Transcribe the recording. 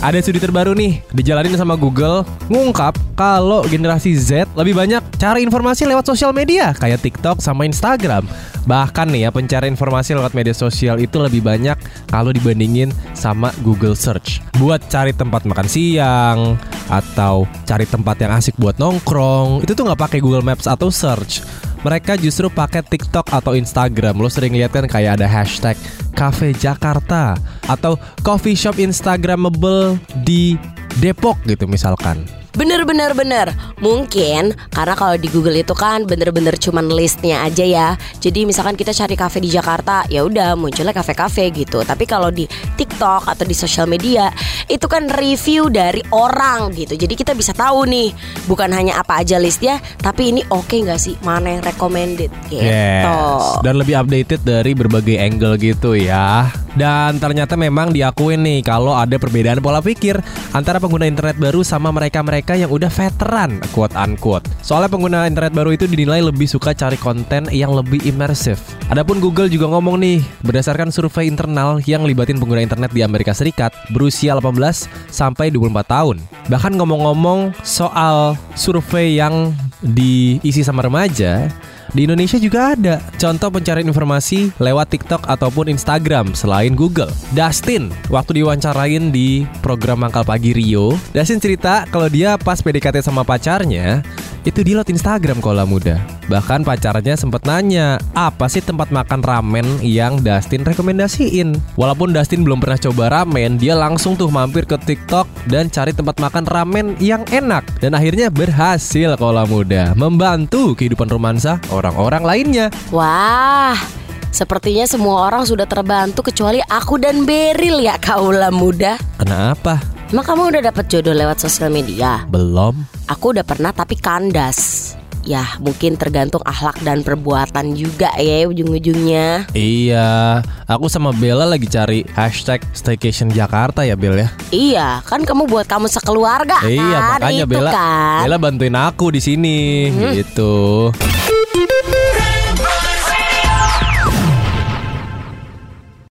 ada studi terbaru nih dijalanin sama Google ngungkap kalau generasi Z lebih banyak cari informasi lewat sosial media kayak TikTok sama Instagram. Bahkan nih ya pencarian informasi lewat media sosial itu lebih banyak kalau dibandingin sama Google Search. Buat cari tempat makan siang atau cari tempat yang asik buat nongkrong, itu tuh nggak pakai Google Maps atau Search mereka justru pakai TikTok atau Instagram. Lo sering lihat kan kayak ada hashtag Cafe Jakarta atau coffee shop Instagramable di Depok gitu misalkan. Bener bener bener. Mungkin karena kalau di Google itu kan bener-bener cuman listnya aja ya. Jadi misalkan kita cari kafe di Jakarta ya udah munculnya kafe-kafe gitu. Tapi kalau di TikTok atau di sosial media Itu kan review dari orang gitu. Jadi kita bisa tahu nih Bukan hanya apa aja listnya Tapi ini oke okay nggak sih? Mana yang recommended gitu. Yes. Dan lebih updated dari berbagai angle gitu ya. Dan ternyata memang diakuin nih kalau ada perbedaan pola pikir antara pengguna internet baru sama mereka-mereka yang udah veteran, quote unquote. Soalnya pengguna internet baru itu dinilai lebih suka cari konten yang lebih imersif. Adapun Google juga ngomong nih, berdasarkan survei internal yang libatin pengguna internet di Amerika Serikat berusia 18 sampai 24 tahun. Bahkan ngomong-ngomong soal survei yang diisi sama remaja, di Indonesia juga ada contoh pencarian informasi lewat TikTok ataupun Instagram selain Google. Dustin, waktu diwawancarain di program Mangkal Pagi Rio, Dustin cerita kalau dia pas PDKT sama pacarnya, itu di lot Instagram kalau muda. Bahkan pacarnya sempat nanya, apa sih tempat makan ramen yang Dustin rekomendasiin? Walaupun Dustin belum pernah coba ramen, dia langsung tuh mampir ke TikTok dan cari tempat makan ramen yang enak. Dan akhirnya berhasil kalau muda, membantu kehidupan romansa orang-orang lainnya. Wah Sepertinya semua orang sudah terbantu kecuali aku dan Beril ya kaula muda. Kenapa? Emang kamu udah dapet jodoh lewat sosial media? Belum. Aku udah pernah tapi kandas. Ya mungkin tergantung akhlak dan perbuatan juga ya ujung-ujungnya. Iya, aku sama Bella lagi cari hashtag staycation Jakarta ya Bel ya. Iya, kan kamu buat kamu sekeluarga Iya, kan? makanya Itu Bella kan. Bella bantuin aku di sini gitu.